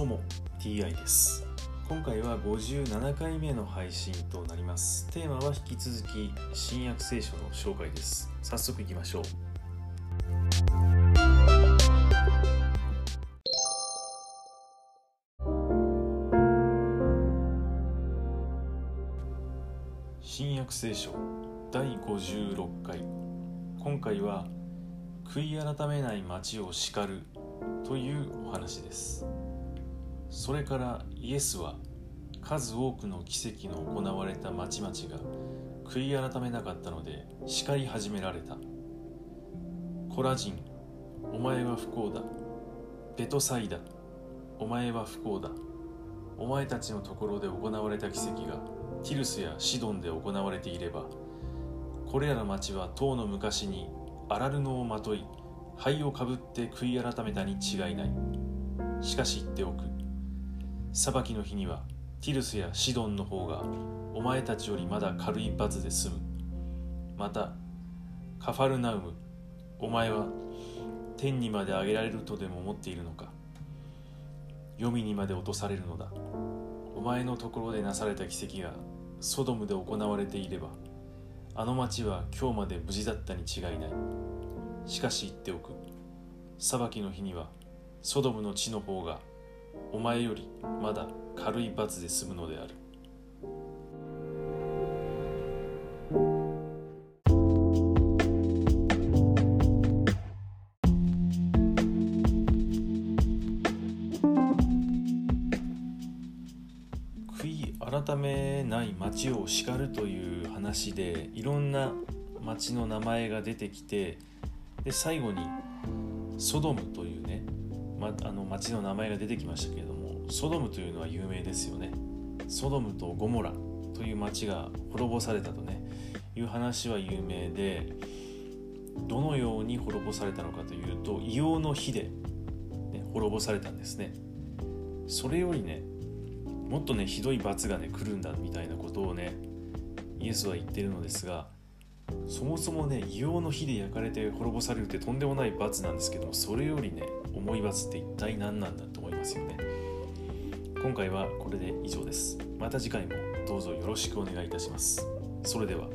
どうも TI です。今回は57回目の配信となります。テーマは引き続き新約聖書の紹介です。早速いきましょう。新約聖書第56回。今回は悔い改めない町を叱るというお話です。それからイエスは数多くの奇跡の行われた町々が悔い改めなかったので叱り始められた。コラジンお前は不幸だ。ベトサイダ。お前は不幸だ。お前たちのところで行われた奇跡がティルスやシドンで行われていればこれらの町は唐の昔にアラルノをまとい灰をかぶって悔い改めたに違いない。しかし言っておく。裁きの日にはティルスやシドンの方がお前たちよりまだ軽い罰で済む。またカファルナウムお前は天にまで上げられるとでも思っているのか。黄泉にまで落とされるのだ。お前のところでなされた奇跡がソドムで行われていればあの町は今日まで無事だったに違いない。しかし言っておく。裁きの日にはソドムの地の方がお前よりまだ軽い罰で済むのである。悔い改めない町を叱るという話でいろんな町の名前が出てきてで最後にソドムというね、ま、あの町の名前が出てきましたけれどもソドムというのは有名ですよね。ソドムとゴモラという町が滅ぼされたとねいう話は有名でどのように滅ぼされたのかというと硫黄の火で、ね、滅ぼされたんですね。それよりねもっとねひどい罰がね来るんだみたいなことをねイエスは言ってるのですがそもそもね硫黄の火で焼かれて滅ぼされるってとんでもない罰なんですけどもそれよりね思い罰って一体何なんだと思いますよね。今回はこれで以上です。また次回もどうぞよろしくお願いいたします。それでは。